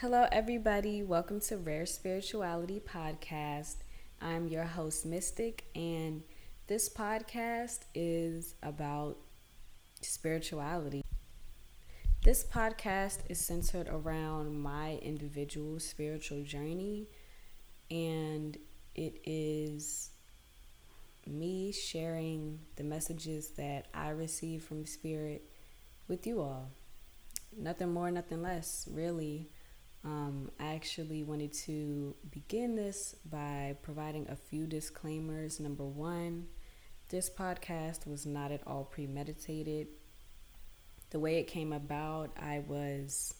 Hello, everybody. Welcome to Rare Spirituality Podcast. I'm your host, Mystic, and this podcast is about spirituality. This podcast is centered around my individual spiritual journey, and it is me sharing the messages that I receive from Spirit with you all. Nothing more, nothing less, really. Um, I actually wanted to begin this by providing a few disclaimers. Number one, this podcast was not at all premeditated. The way it came about, I was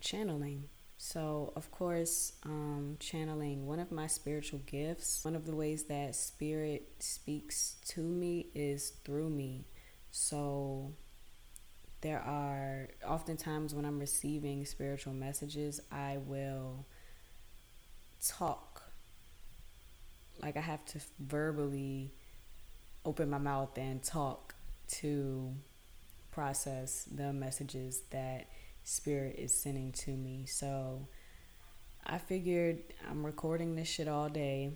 channeling. So, of course, um, channeling one of my spiritual gifts, one of the ways that spirit speaks to me is through me. So, there are oftentimes when I'm receiving spiritual messages, I will talk. Like I have to verbally open my mouth and talk to process the messages that spirit is sending to me. So I figured I'm recording this shit all day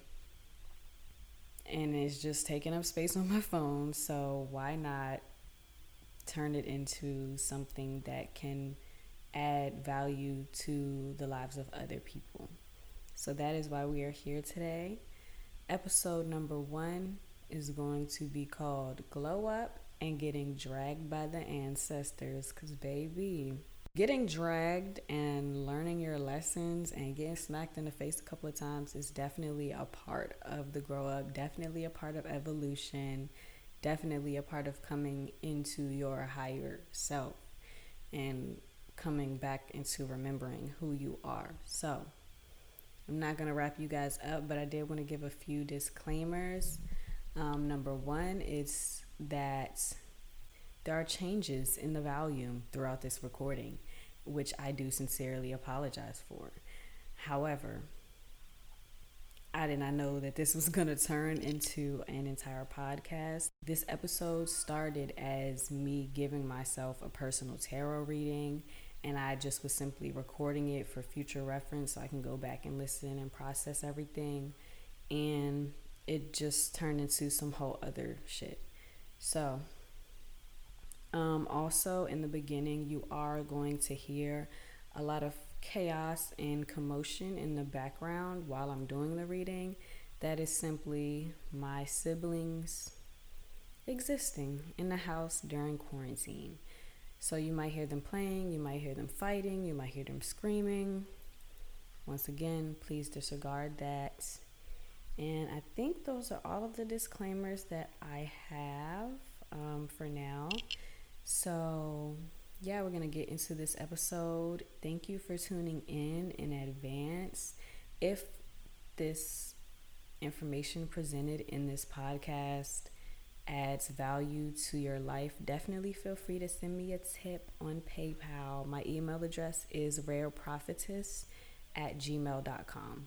and it's just taking up space on my phone. So why not turn it into something that can add value to the lives of other people. So that is why we are here today. Episode number one is going to be called Glow Up and Getting Dragged by the Ancestors. Because, baby, getting dragged and learning your lessons and getting smacked in the face a couple of times is definitely a part of the grow up, definitely a part of evolution definitely a part of coming into your higher self and coming back into remembering who you are. So, I'm not going to wrap you guys up, but I did want to give a few disclaimers. Um, number one is that there are changes in the volume throughout this recording, which I do sincerely apologize for. However, I did not know that this was going to turn into an entire podcast. This episode started as me giving myself a personal tarot reading, and I just was simply recording it for future reference so I can go back and listen and process everything. And it just turned into some whole other shit. So, um, also in the beginning, you are going to hear a lot of chaos and commotion in the background while I'm doing the reading, that is simply my siblings existing in the house during quarantine. So you might hear them playing, you might hear them fighting, you might hear them screaming. Once again, please disregard that. And I think those are all of the disclaimers that I have um, for now. So yeah, we're going to get into this episode. Thank you for tuning in in advance. If this information presented in this podcast adds value to your life, definitely feel free to send me a tip on PayPal. My email address is rareprophetess at gmail.com.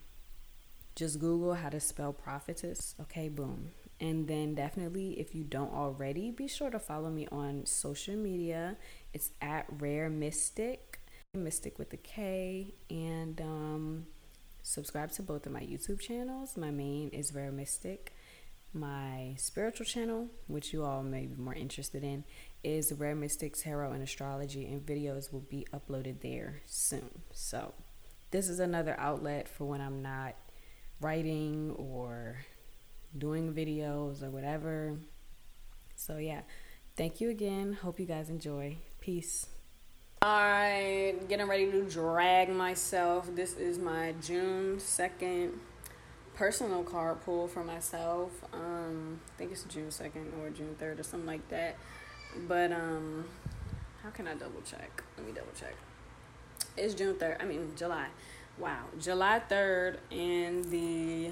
Just Google how to spell prophetess. Okay, boom. And then definitely, if you don't already, be sure to follow me on social media. It's at Rare Mystic, Mystic with a K, and um, subscribe to both of my YouTube channels. My main is Rare Mystic. My spiritual channel, which you all may be more interested in, is Rare Mystic Tarot and Astrology, and videos will be uploaded there soon. So, this is another outlet for when I'm not writing or doing videos or whatever. So, yeah, thank you again. Hope you guys enjoy. Peace. Alright, getting ready to drag myself. This is my June 2nd personal card pull for myself. Um, I think it's June 2nd or June 3rd or something like that. But, um, how can I double check? Let me double check. It's June 3rd. I mean, July. Wow. July 3rd, and the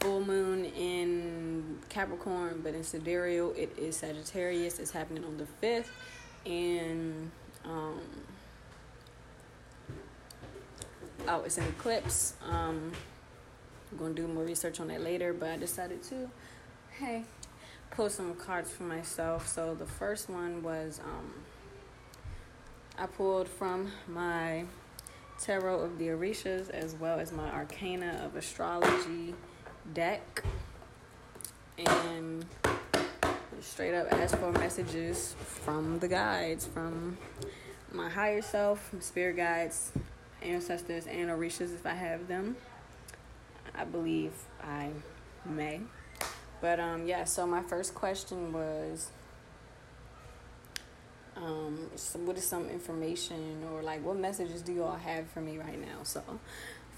full moon in Capricorn, but in Sidereal it is Sagittarius. It's happening on the 5th. And, um, oh, it's an eclipse. Um, I'm going to do more research on that later, but I decided to, hey, pull some cards for myself. So the first one was, um, I pulled from my Tarot of the Orishas, as well as my Arcana of Astrology deck. And straight up ask for messages from the guides, from my higher self, spirit guides, ancestors, and Orishas if I have them. I believe I may. But um yeah, so my first question was um so what is some information or like what messages do you all have for me right now? So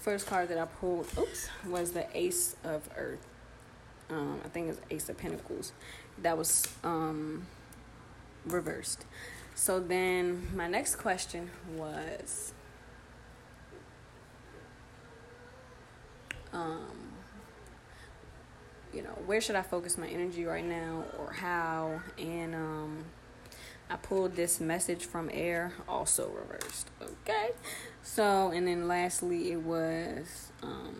first card that I pulled oops was the Ace of Earth. Um I think it's Ace of Pentacles. That was um reversed. So then my next question was um, you know, where should I focus my energy right now or how? And um, I pulled this message from air, also reversed. Okay. So, and then lastly, it was um,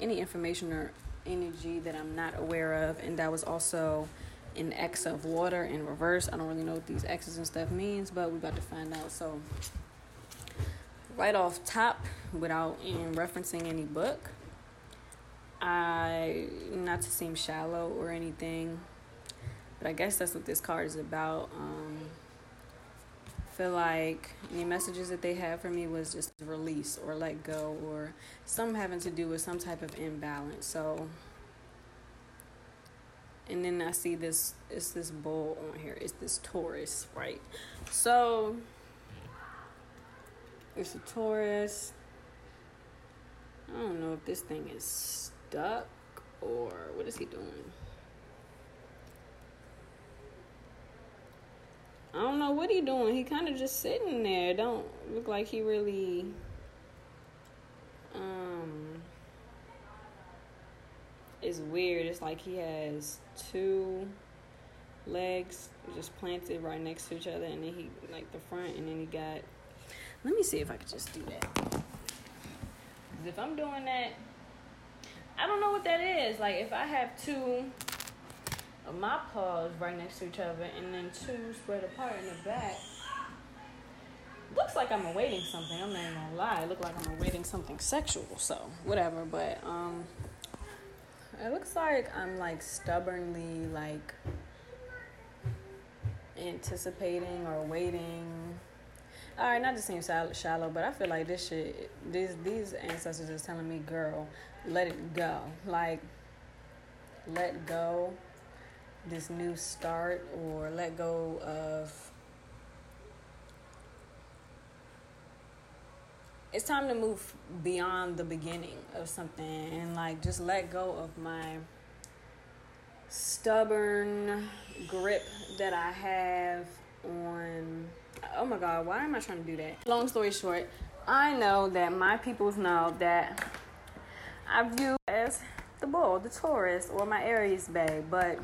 any information or energy that I'm not aware of, and that was also an X of water in reverse. I don't really know what these X's and stuff means, but we're about to find out. So, right off top, without in referencing any book, I not to seem shallow or anything, but I guess that's what this card is about. Um, feel like any messages that they had for me was just release or let go or some having to do with some type of imbalance. So and then I see this it's this bull on here. It's this Taurus, right? So it's a Taurus. I don't know if this thing is stuck or what is he doing? I don't know what he doing. He kind of just sitting there. Don't look like he really um it's weird. It's like he has two legs just planted right next to each other and then he like the front and then he got let me see if I could just do that. Cuz If I'm doing that I don't know what that is. Like if I have two my paws right next to each other and then two spread apart in the back. Looks like I'm awaiting something. I'm not even gonna lie. It looks like I'm awaiting something sexual. So whatever. But um, it looks like I'm like stubbornly like anticipating or waiting. All right, not to seem shallow, but I feel like this shit, these these ancestors is telling me, girl, let it go. Like, let go this new start or let go of. It's time to move beyond the beginning of something and like just let go of my stubborn grip that I have on. Oh my God, why am I trying to do that? Long story short, I know that my peoples know that I view as the bull, the Taurus, or my Aries babe. But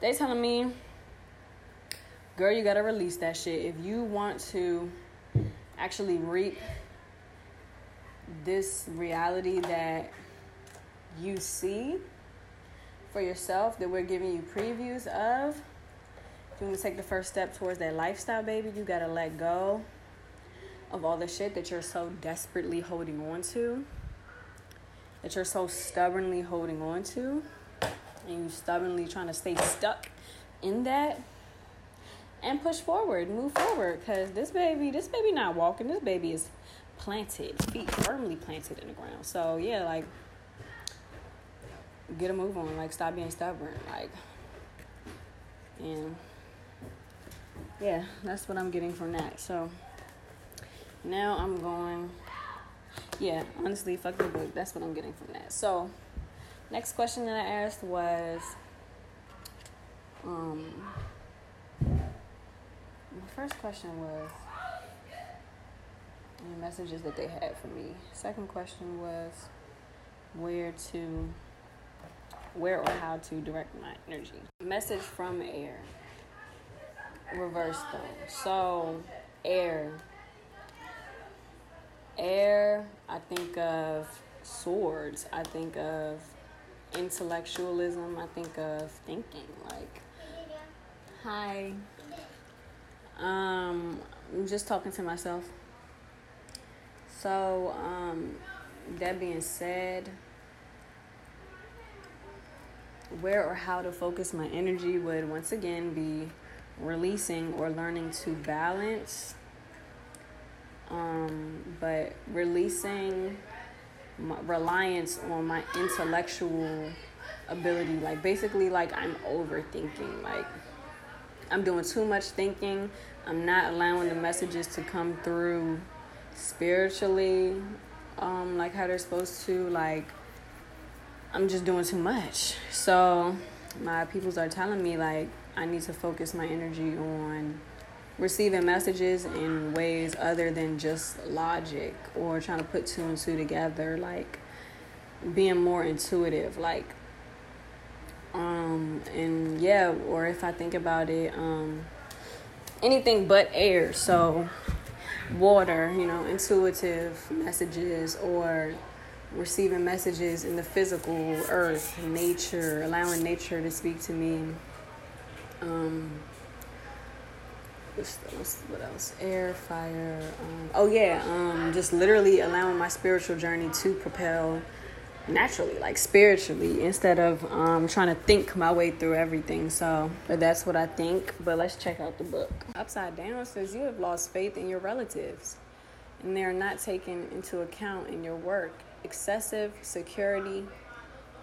they telling me, girl, you gotta release that shit. If you want to actually reap this reality that you see for yourself, that we're giving you previews of, if you want to take the first step towards that lifestyle, baby, you gotta let go of all the shit that you're so desperately holding on to that you're so stubbornly holding on to and you stubbornly trying to stay stuck in that and push forward move forward because this baby this baby not walking. This baby is planted feet firmly planted in the ground. So yeah like get a move on. Like stop being stubborn. Like and yeah that's what i'm getting from that. So now i'm going yeah, honestly, fuck the book. That's what I'm getting from that. So, next question that I asked was, um, my first question was the messages that they had for me. Second question was where to, where or how to direct my energy. Message from air. Reverse though. So, air air, I think of swords. I think of intellectualism. I think of thinking. Like, hi. Um, I'm just talking to myself. So, um, that being said, where or how to focus my energy would once again be releasing or learning to balance. Um, but releasing reliance on my intellectual ability. Like, basically, like I'm overthinking. Like, I'm doing too much thinking. I'm not allowing the messages to come through spiritually, um, like how they're supposed to. Like, I'm just doing too much. So, my peoples are telling me, like, I need to focus my energy on receiving messages in ways other than just logic or trying to put two and two together, like being more intuitive, like um and yeah, or if I think about it, um anything but air, so water, you know, intuitive messages or receiving messages in the physical earth, nature, allowing nature to speak to me. Um, what's, what's, what else? Air, fire. Um, oh yeah, um, just literally allowing my spiritual journey to propel naturally, like spiritually, instead of um, trying to think my way through everything. So, but that's what I think. But let's check out the book. Upside down says you have lost faith in your relatives, and they are not taken into account in your work. Excessive security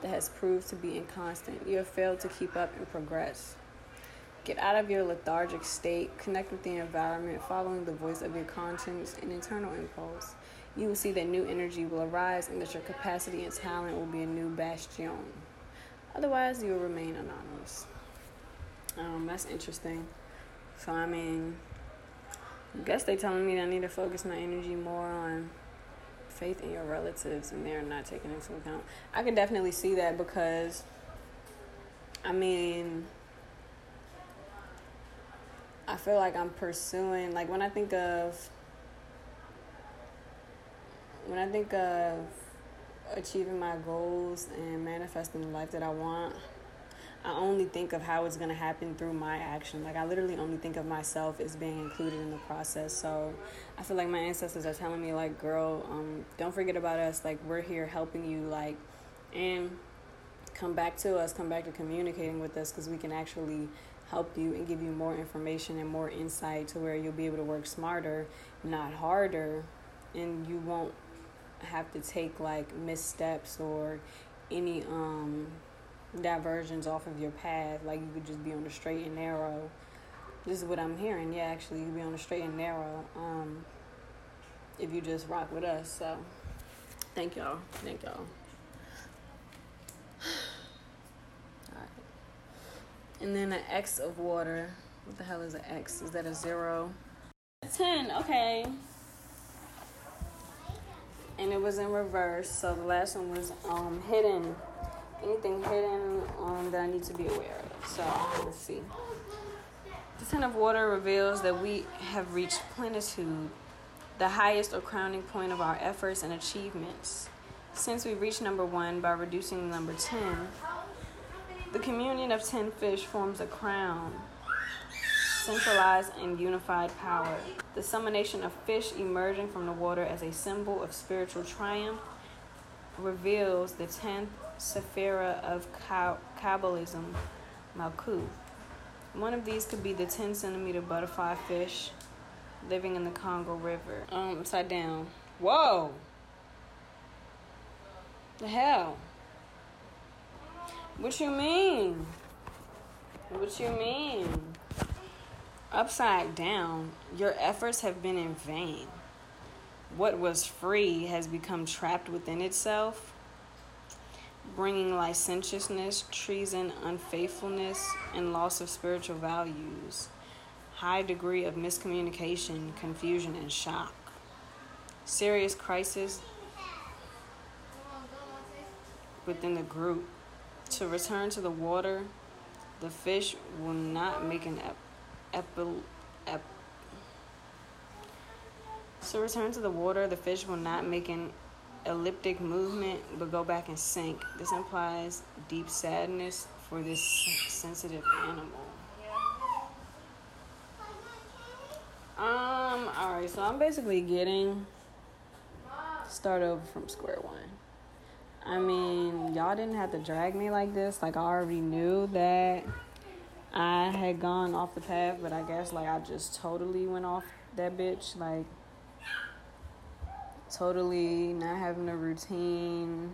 that has proved to be inconstant. You have failed to keep up and progress. Get out of your lethargic state, connect with the environment, following the voice of your conscience and internal impulse. You will see that new energy will arise and that your capacity and talent will be a new bastion. Otherwise, you will remain anonymous. Um, that's interesting. So, I mean, I guess they're telling me that I need to focus my energy more on faith in your relatives and they're not taking into account. I can definitely see that because, I mean, I feel like I'm pursuing like when I think of when I think of achieving my goals and manifesting the life that I want, I only think of how it's gonna happen through my action. Like I literally only think of myself as being included in the process. So I feel like my ancestors are telling me like, girl, um, don't forget about us. Like we're here helping you. Like, and come back to us. Come back to communicating with us because we can actually help you and give you more information and more insight to where you'll be able to work smarter, not harder, and you won't have to take like missteps or any um diversions off of your path. Like you could just be on the straight and narrow. This is what I'm hearing. Yeah, actually, you could be on the straight and narrow. Um, if you just rock with us. So, thank y'all. Thank y'all. And then an X of water. What the hell is an X? Is that a zero? 10, okay. And it was in reverse. So the last one was um, hidden. Anything hidden um, that I need to be aware of. So let's see. The Ten of Water reveals that we have reached plenitude, the highest or crowning point of our efforts and achievements. Since we reached number one by reducing number 10, the communion of ten fish forms a crown, centralized and unified power. The summonation of fish emerging from the water as a symbol of spiritual triumph reveals the tenth sephira of Kabbalism, Malkuth. One of these could be the 10 centimeter butterfly fish living in the Congo River. Um, upside down. Whoa! The hell? What you mean? What you mean? Upside down, your efforts have been in vain. What was free has become trapped within itself, bringing licentiousness, treason, unfaithfulness, and loss of spiritual values, high degree of miscommunication, confusion, and shock. Serious crisis within the group to return to the water, the fish will not make an ep, epi, ep, so return to the water, the fish will not make an elliptic movement but go back and sink. This implies deep sadness for this sensitive animal. Um, alright, so I'm basically getting start over from square one. I mean, y'all didn't have to drag me like this. Like, I already knew that I had gone off the path, but I guess, like, I just totally went off that bitch. Like, totally not having a routine,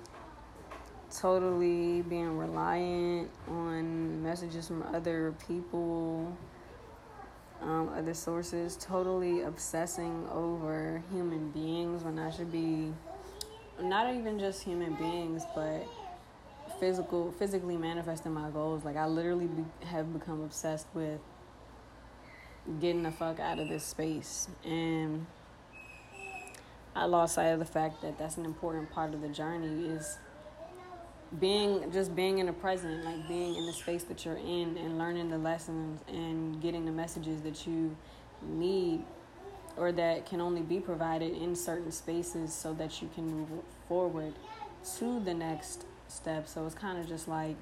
totally being reliant on messages from other people, um, other sources, totally obsessing over human beings when I should be not even just human beings, but physical, physically manifesting my goals. Like I literally be, have become obsessed with getting the fuck out of this space, and I lost sight of the fact that that's an important part of the journey is being just being in the present, like being in the space that you're in and learning the lessons and getting the messages that you need or that can only be provided in certain spaces so that you can move forward to the next step. So it's kind of just like,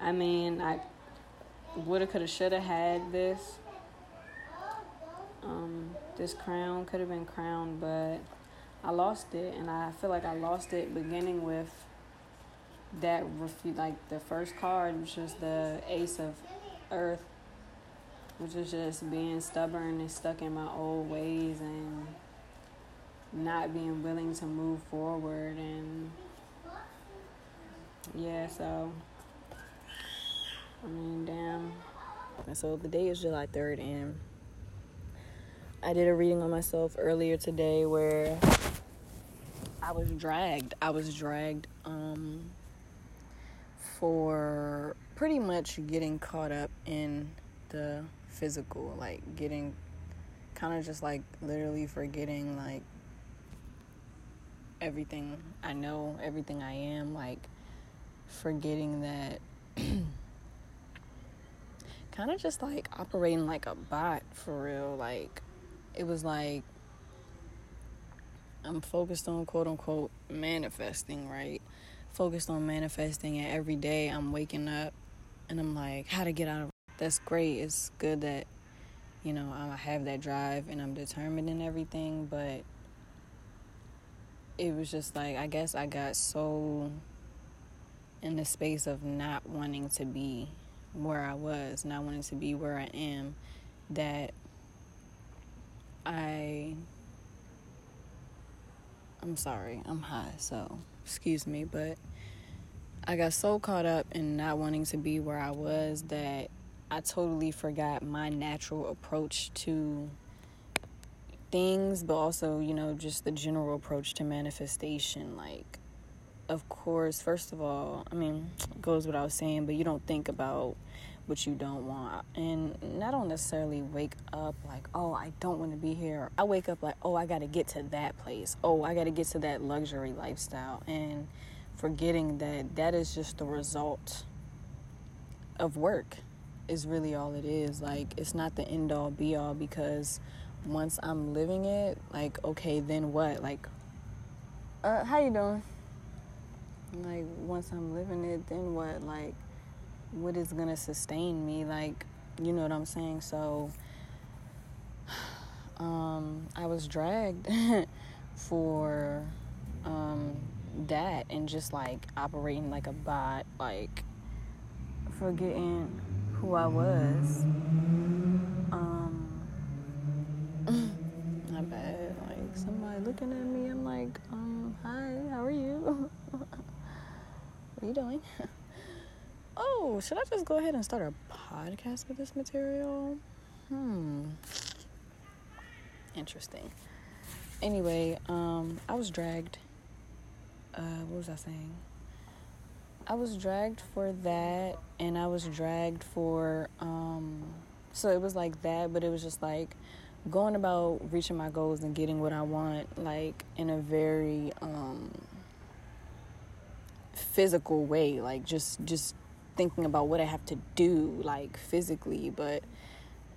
I mean, I woulda, coulda, shoulda had this. Um, this crown could have been crowned, but I lost it, and I feel like I lost it beginning with that refu- like the first card, which was the Ace of Earth, which is just being stubborn and stuck in my old ways and not being willing to move forward and yeah so i mean damn. And so the day is july 3rd and i did a reading on myself earlier today where i was dragged. I was dragged um for pretty much getting caught up in the physical like getting kind of just like literally forgetting like everything I know, everything I am, like forgetting that kind of just like operating like a bot for real. Like it was like I'm focused on quote unquote manifesting, right? Focused on manifesting and every day I'm waking up and I'm like, how to get out of that's great. It's good that, you know, I have that drive and I'm determined in everything, but it was just like I guess I got so in the space of not wanting to be where I was, not wanting to be where I am, that I I'm sorry, I'm high, so excuse me, but I got so caught up in not wanting to be where I was that I totally forgot my natural approach to things, but also, you know, just the general approach to manifestation. Like, of course, first of all, I mean, goes without saying, but you don't think about what you don't want. And I don't necessarily wake up like, oh, I don't want to be here. I wake up like, oh, I got to get to that place. Oh, I got to get to that luxury lifestyle. And forgetting that that is just the result of work, is really all it is. Like, it's not the end all be all because once I'm living it, like, okay, then what? Like, uh, how you doing? Like, once I'm living it, then what? Like, what is gonna sustain me? Like, you know what I'm saying? So, um, I was dragged for um, that and just like operating like a bot, like forgetting who I was. Not bad. Like somebody looking at me, I'm like, um, hi, how are you? what are you doing? oh, should I just go ahead and start a podcast with this material? Hmm. Interesting. Anyway, um, I was dragged. Uh, what was I saying? I was dragged for that, and I was dragged for um. So it was like that, but it was just like going about reaching my goals and getting what I want, like in a very um, physical way, like just just thinking about what I have to do, like physically. But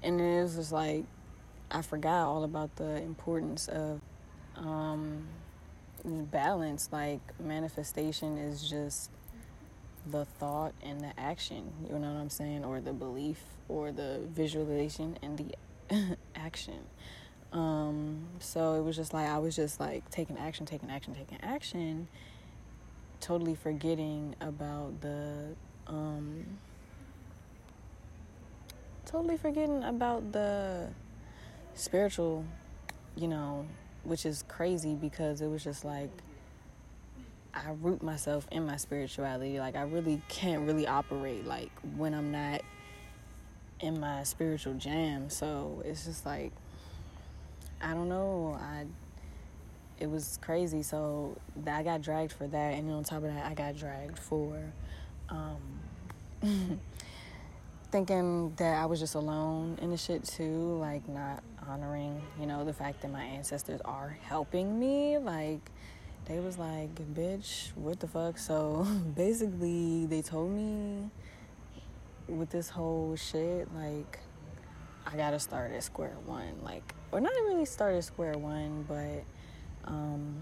and it was just like I forgot all about the importance of um, balance. Like manifestation is just the thought and the action. You know what I'm saying, or the belief, or the visualization and the action. Um, so it was just like I was just like taking action, taking action, taking action, totally forgetting about the um, totally forgetting about the spiritual, you know, which is crazy because it was just like I root myself in my spirituality. Like I really can't really operate like when I'm not in my spiritual jam. So it's just like I don't know. I it was crazy. So I got dragged for that, and on top of that, I got dragged for um, thinking that I was just alone in the shit too. Like not honoring, you know, the fact that my ancestors are helping me. Like they was like, bitch, what the fuck? So basically, they told me with this whole shit, like, I gotta start at square one. Like, or not really start at square one, but um,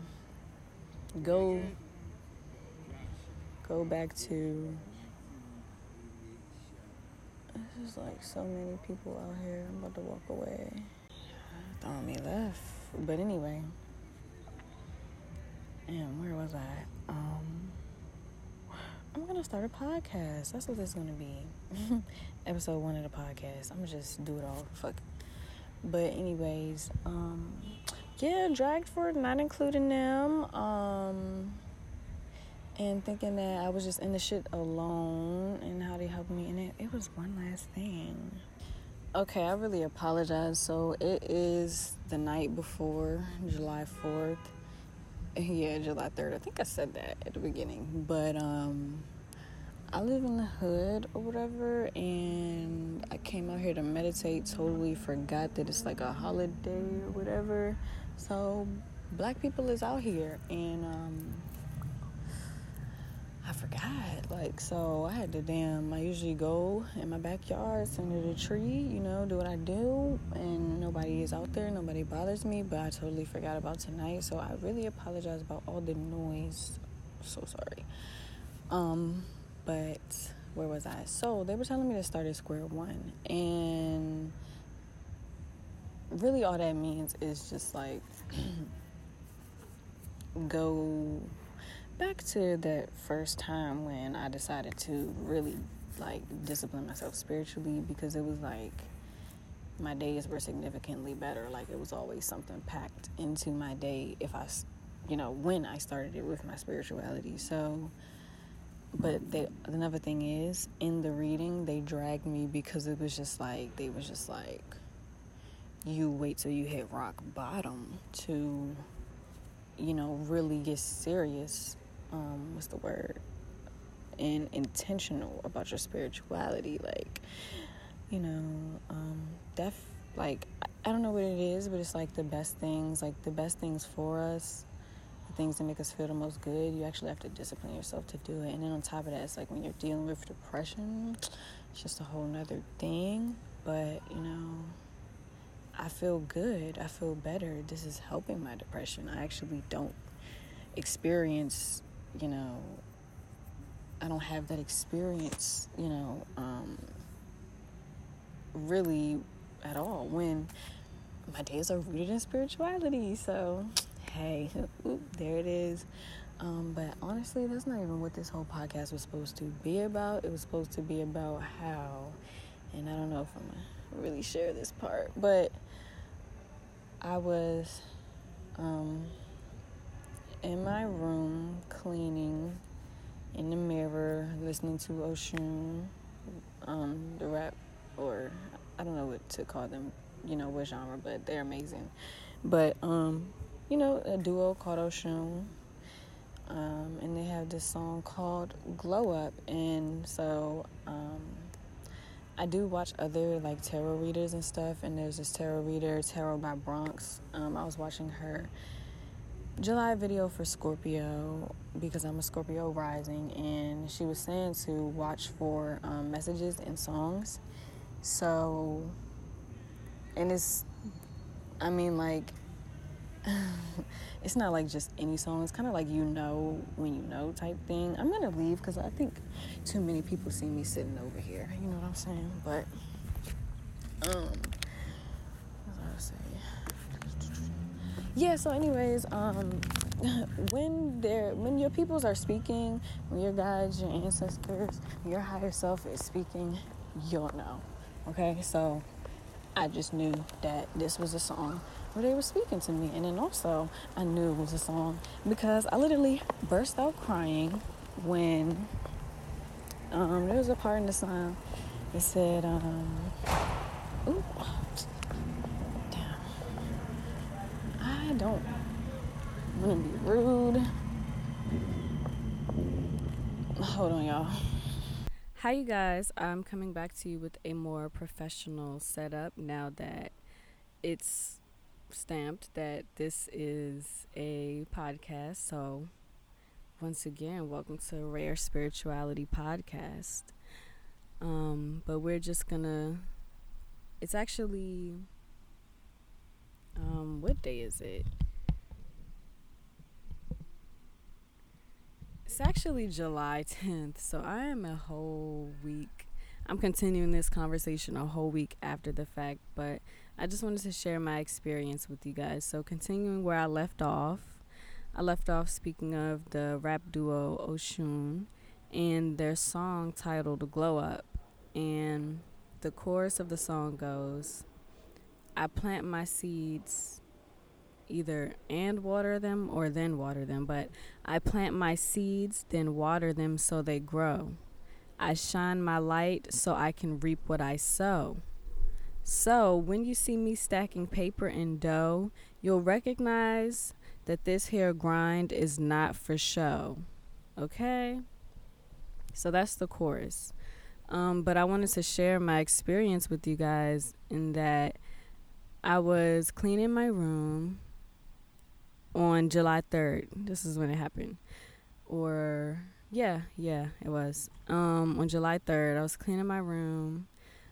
go go back to. There's like so many people out here. I'm about to walk away. Throwing me left, but anyway. And where was I? Um, I'm gonna start a podcast. That's what this is gonna be. Episode one of the podcast. I'm gonna just do it all. Fuck. But anyways, um, yeah, dragged for not including them. Um, and thinking that I was just in the shit alone and how they helped me. And it, it was one last thing. Okay, I really apologize. So it is the night before July 4th yeah, July 3rd. I think I said that at the beginning. But um I live in the hood or whatever and I came out here to meditate, totally forgot that it's like a holiday or whatever. So black people is out here and um I forgot. Like, so I had to damn, I usually go in my backyard, under the tree, you know, do what I do, and nobody is out there, nobody bothers me, but I totally forgot about tonight. So I really apologize about all the noise. So sorry. Um, but where was I? So they were telling me to start at square one, and really all that means is just like go back to that first time when I decided to really like discipline myself spiritually because it was like my days were significantly better. Like it was always something packed into my day if I, you know, when I started it with my spirituality. So, but they another thing is in the reading they dragged me because it was just like they was just like you wait till you hit rock bottom to you know really get serious um, what's the word? And intentional about your spirituality. Like, you know, um, def like I don't know what it is, but it's like the best things, like the best things for us, the things that make us feel the most good. You actually have to discipline yourself to do it. And then on top of that, it's like when you're dealing with depression, it's just a whole nother thing. But you know, I feel good. I feel better. This is helping my depression. I actually don't experience you know, I don't have that experience, you know, um, really at all when my days are rooted in spirituality. So, hey, oop, there it is. Um, but honestly, that's not even what this whole podcast was supposed to be about. It was supposed to be about how, and I don't know if I'm gonna really share this part, but I was um, in my room cleaning in the mirror listening to Oshun um, the rap or I don't know what to call them you know what genre but they're amazing. But um you know a duo called Oshun um, and they have this song called Glow Up and so um, I do watch other like tarot readers and stuff and there's this tarot reader Tarot by Bronx. Um, I was watching her July video for Scorpio because I'm a Scorpio rising, and she was saying to watch for um, messages in songs. So, and it's, I mean, like, it's not like just any song. It's kind of like you know when you know type thing. I'm gonna leave because I think too many people see me sitting over here. You know what I'm saying? But, um, what was I say? Yeah. So, anyways, um, when they're when your peoples are speaking, when your guides, your ancestors, your higher self is speaking, you'll know. Okay, so I just knew that this was a song where they were speaking to me, and then also I knew it was a song because I literally burst out crying when um, there was a part in the song that said, um, "Ooh, damn, I don't I'm gonna be rude." Hold on, y'all. Hi, you guys. I'm coming back to you with a more professional setup now that it's stamped that this is a podcast. So, once again, welcome to Rare Spirituality Podcast. Um, but we're just gonna. It's actually. Um, what day is it? It's actually July 10th, so I am a whole week. I'm continuing this conversation a whole week after the fact, but I just wanted to share my experience with you guys. So, continuing where I left off, I left off speaking of the rap duo Oshun and their song titled Glow Up. And the chorus of the song goes I plant my seeds either and water them or then water them, but I plant my seeds, then water them so they grow. I shine my light so I can reap what I sow. So, when you see me stacking paper and dough, you'll recognize that this here grind is not for show. Okay? So, that's the chorus. Um, but I wanted to share my experience with you guys in that I was cleaning my room on July 3rd. This is when it happened. Or, yeah, yeah, it was. Um, on July 3rd, I was cleaning my room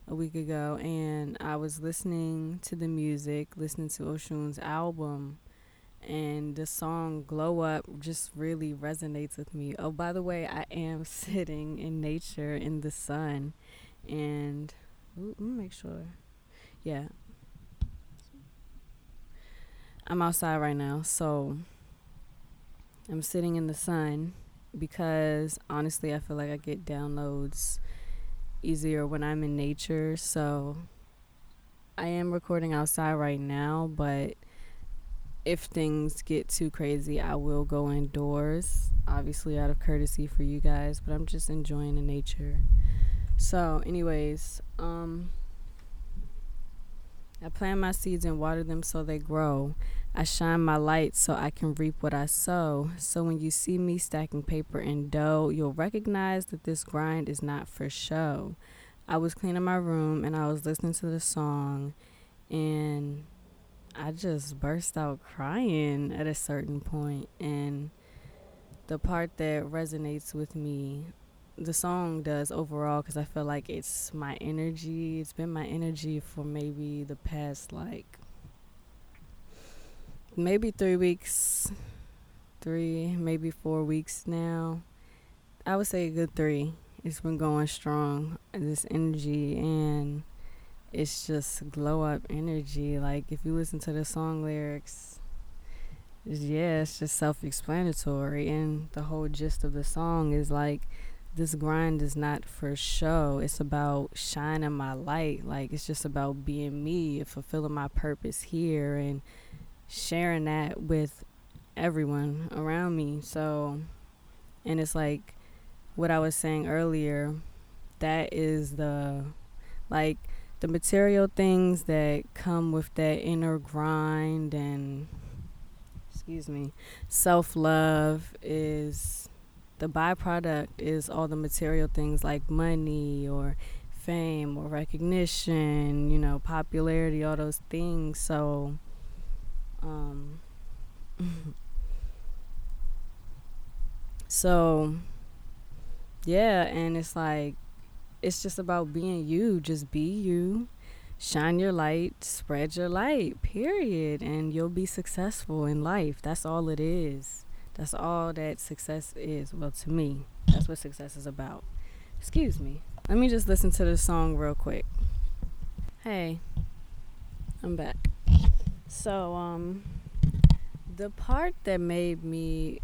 a week ago and I was listening to the music, listening to Oshun's album, and the song Glow Up just really resonates with me. Oh, by the way, I am sitting in nature in the sun and ooh, make sure. Yeah. I'm outside right now, so I'm sitting in the sun because honestly, I feel like I get downloads easier when I'm in nature. So I am recording outside right now, but if things get too crazy, I will go indoors, obviously out of courtesy for you guys, but I'm just enjoying the nature. So, anyways, um I plant my seeds and water them so they grow. I shine my light so I can reap what I sow. So when you see me stacking paper and dough, you'll recognize that this grind is not for show. I was cleaning my room and I was listening to the song and I just burst out crying at a certain point. and the part that resonates with me the song does overall because I feel like it's my energy. It's been my energy for maybe the past like maybe three weeks, three, maybe four weeks now. I would say a good three. It's been going strong. This energy and it's just glow up energy. Like if you listen to the song lyrics, yeah, it's just self explanatory. And the whole gist of the song is like this grind is not for show. It's about shining my light. Like it's just about being me, and fulfilling my purpose here and sharing that with everyone around me. So and it's like what I was saying earlier, that is the like the material things that come with that inner grind and excuse me, self-love is the byproduct is all the material things like money or fame or recognition, you know, popularity, all those things. So, um, so yeah, and it's like, it's just about being you. Just be you. Shine your light, spread your light, period. And you'll be successful in life. That's all it is. That's all that success is. Well, to me, that's what success is about. Excuse me. Let me just listen to the song real quick. Hey, I'm back. So, um, the part that made me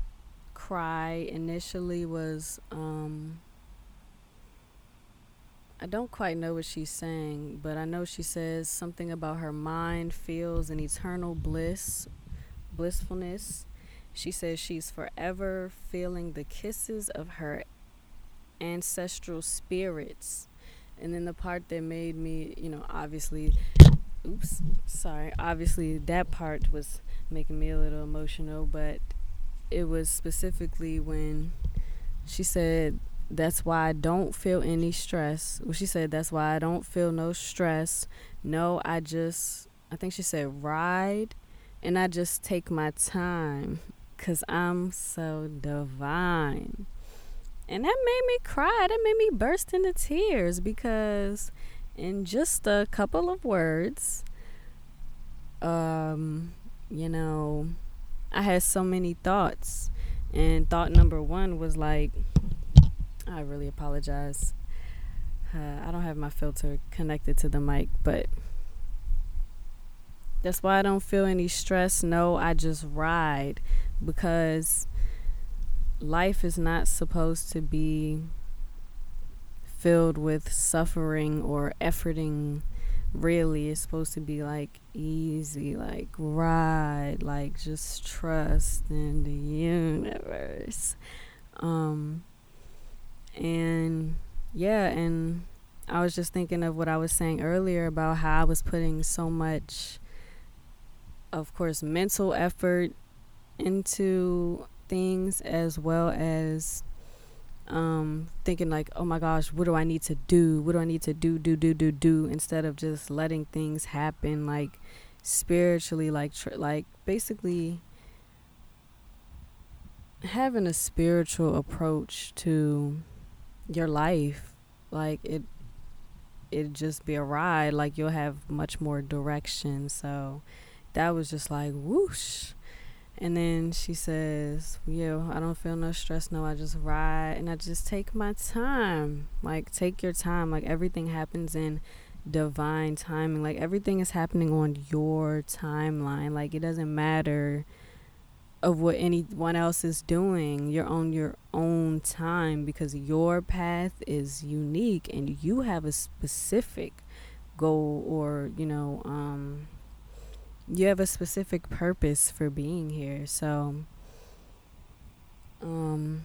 cry initially was um I don't quite know what she's saying, but I know she says something about her mind feels an eternal bliss, blissfulness. She says she's forever feeling the kisses of her ancestral spirits. And then the part that made me, you know, obviously, oops, sorry, obviously that part was making me a little emotional, but it was specifically when she said that's why I don't feel any stress. Well, she said that's why I don't feel no stress. No, I just I think she said ride and I just take my time cuz I'm so divine. And that made me cry. That made me burst into tears because in just a couple of words um you know, I had so many thoughts and thought number 1 was like I really apologize. Uh, I don't have my filter connected to the mic, but that's why I don't feel any stress. No, I just ride because life is not supposed to be filled with suffering or efforting. Really it's supposed to be like easy like ride like just trust in the universe. Um and yeah, and I was just thinking of what I was saying earlier about how I was putting so much, of course, mental effort into things as well as um, thinking like, oh my gosh, what do I need to do? What do I need to do, do, do, do, do? Instead of just letting things happen, like spiritually, like, tr- like basically having a spiritual approach to your life like it it just be a ride like you'll have much more direction so that was just like whoosh and then she says yo i don't feel no stress no i just ride and i just take my time. Like take your time. Like everything happens in divine timing. Like everything is happening on your timeline. Like it doesn't matter of what anyone else is doing. You're on your own time because your path is unique and you have a specific goal or, you know, um, you have a specific purpose for being here. So, um,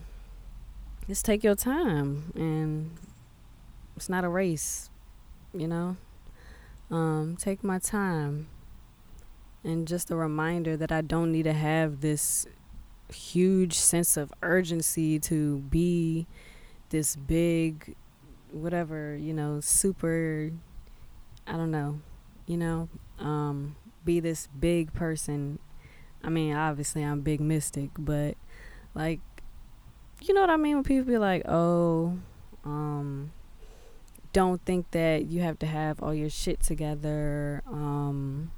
just take your time and it's not a race, you know? Um, take my time and just a reminder that I don't need to have this huge sense of urgency to be this big whatever you know super i don't know you know um be this big person. I mean obviously i'm big mystic but like you know what i mean? When people be like oh um don't think that you have to have all your shit together um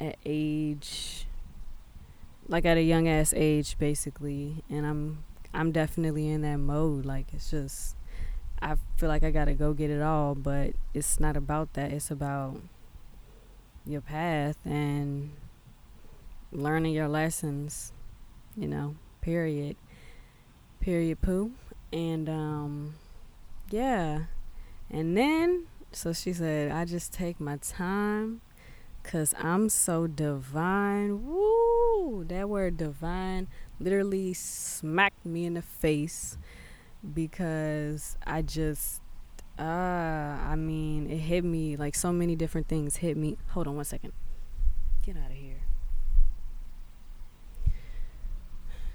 at age like at a young ass age basically. And i'm i'm definitely in that mode. Like it's just i feel like i gotta go get it all but it's not about that. It's about your path and learning your lessons you know period period poo and um yeah and then so she said i just take my time Cause I'm so divine. Woo! That word divine literally smacked me in the face because I just uh I mean it hit me like so many different things hit me. Hold on one second. Get out of here.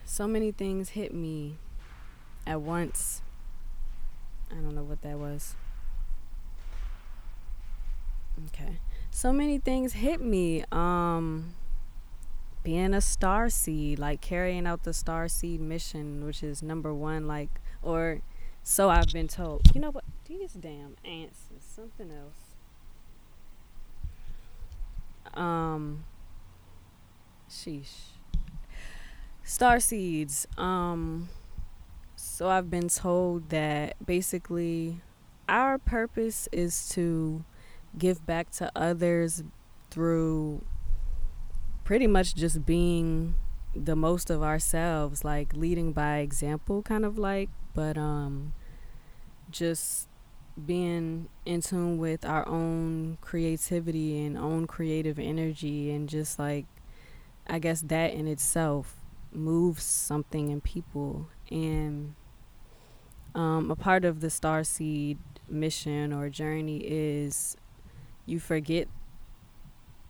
So many things hit me at once. I don't know what that was. Okay so many things hit me. Um, being a star seed, like carrying out the star seed mission, which is number one, like, or so I've been told. You know what? These damn ants is something else. Um, sheesh. Star seeds. Um, so I've been told that basically our purpose is to give back to others through pretty much just being the most of ourselves, like leading by example, kind of like, but um, just being in tune with our own creativity and own creative energy, and just like, I guess that in itself moves something in people. And um, a part of the star seed mission or journey is you forget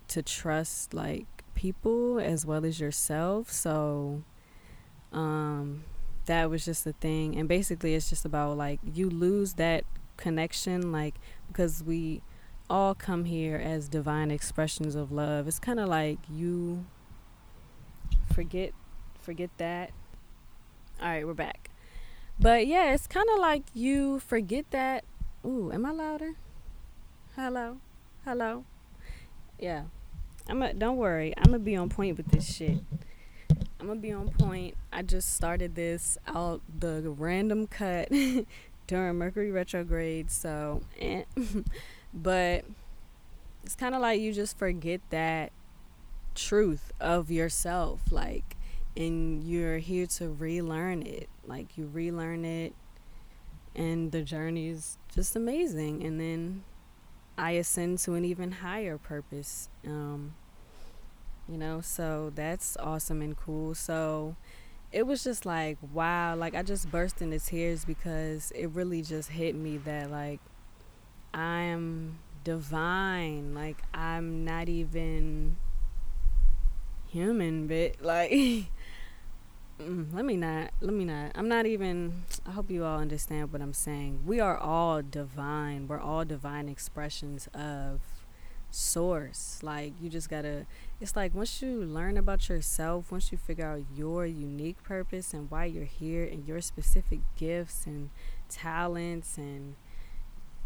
to trust like people as well as yourself. So um that was just the thing and basically it's just about like you lose that connection like because we all come here as divine expressions of love. It's kind of like you forget forget that. All right, we're back. But yeah, it's kind of like you forget that. Ooh, am I louder? Hello? Hello? Yeah. I'm a, don't worry. I'm gonna be on point with this shit. I'm gonna be on point. I just started this out the random cut during Mercury retrograde, so eh. but it's kind of like you just forget that truth of yourself like and you're here to relearn it like you relearn it and the journey is just amazing and then I ascend to an even higher purpose. Um, you know, so that's awesome and cool. So it was just like, wow, like I just burst into tears because it really just hit me that like I am divine. Like I'm not even human, but like Mm, let me not let me not i'm not even i hope you all understand what i'm saying we are all divine we're all divine expressions of source. Like you just gotta it's like once you learn about yourself once you figure out your unique purpose and why you're here and your specific gifts and talents and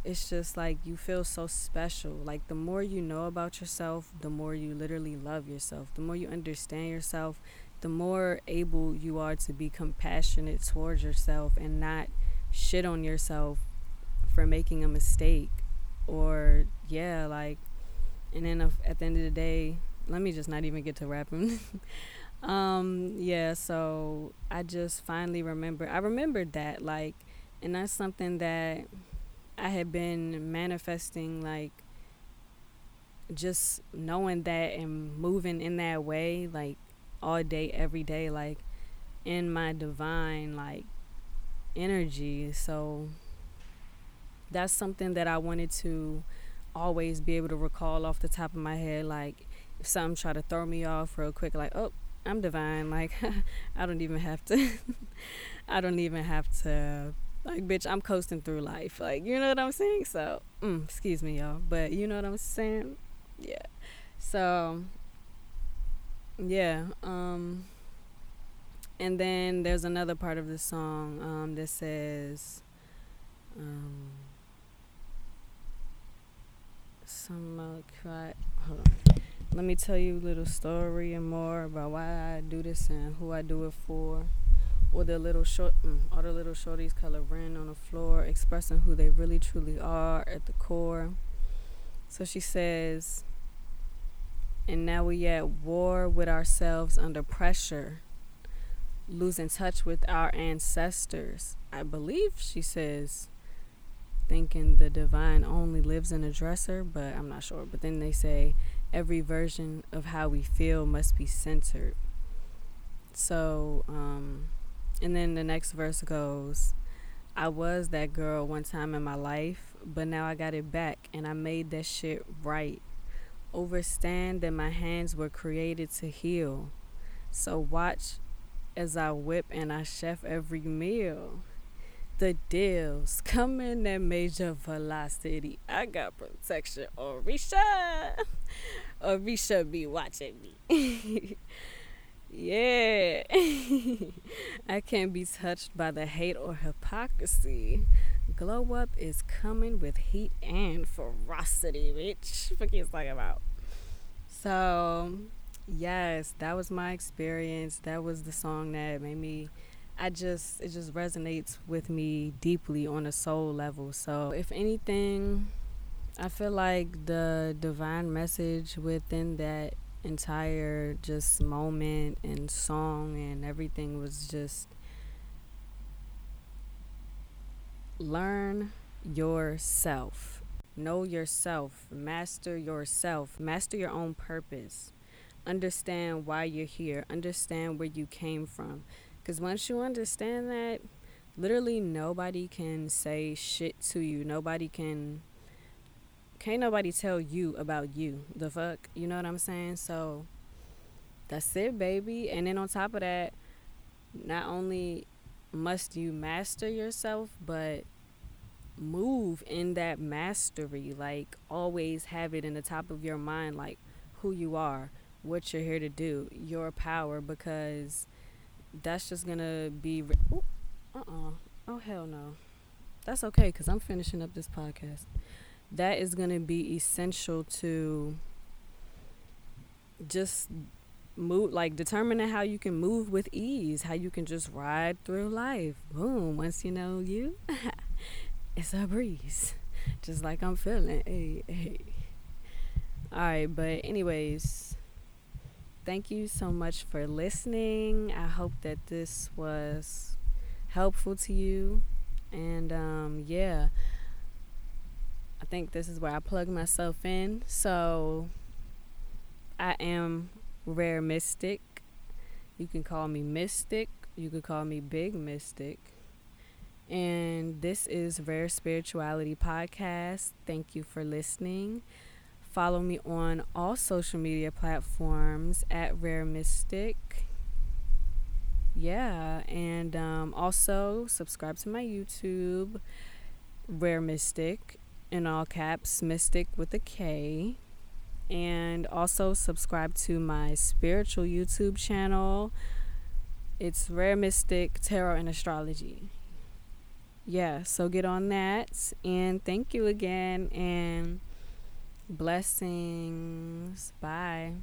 it's just like you feel so special. Like the more you know about yourself the more you literally love yourself. The more you understand yourself the more able you are to be compassionate towards yourself and not shit on yourself for making a mistake. Or yeah like and then at the end of the day let me just not even get to rapping. Um yeah so i just finally remember i remembered that like and that's something that i had been manifesting like just knowing that and moving in that way like all day every day like in my divine like energy. So that's something that I wanted to always be able to recall off the top of my head like if something try to throw me off real quick like oh I'm divine like I don't even have to I don't even have to like bitch I'm coasting through life like you know what I'm saying? So mm, excuse me y'all but you know what I'm saying? Yeah so yeah um and then there's another part of the song um that says um some uh, let me tell you a little story and more about why I do this and who I do it for. Or the little short mm, all the little shorties coloring on the floor expressing who they really truly are at the core. So she says and now we at war with ourselves under pressure, losing touch with our ancestors. I believe she says, thinking the divine only lives in a dresser, but I'm not sure. But then they say every version of how we feel must be censored. So, um, and then the next verse goes, I was that girl one time in my life, but now I got it back and I made that shit right overstand that my hands were created to heal. So watch as I whip and I chef every meal. The deals coming at major velocity. I got protection. Orisha. Orisha be watching me. yeah. I can't be touched by the hate or hypocrisy. Glow Up is coming with heat and ferocity, bitch. What you talking about? So, yes, that was my experience. That was the song that made me. I just it just resonates with me deeply on a soul level. So, if anything, I feel like the divine message within that entire just moment and song and everything was just learn yourself. Know yourself. Master yourself. Master your own purpose. Understand why you're here. Understand where you came from. Because once you understand that, literally nobody can say shit to you. Nobody can can't nobody tell you about you. The fuck? You know what I'm saying? So that's it, baby. And then on top of that, not only must you master yourself, but move in that mastery. Like always have it in the top of your mind like who you are, what you're here to do, your power because that's just to be re- uh-uh. Oh hell no. That's okay cuz I'm finishing up this podcast that is to be essential to just move like determining how you can move with ease how you can just ride through life boom once you know you it's a breeze just like i'm feeling hey hey all right but anyways thank you so much for listening i hope that this was helpful to you and um yeah I think this is where I plug myself in. So I am Rare Mystic. You can call me Mystic. You could call me Big Mystic. And this is Rare Spirituality Podcast. Thank you for listening. Follow me on all social media platforms at Rare Mystic. Yeah, and um, also subscribe to my YouTube, Rare Mystic in all caps, Mystic with a K. And also subscribe to my spiritual YouTube channel. It's Rare Mystic Tarot and Astrology. Yeah, so get on that. And thank you again. And blessings. Bye.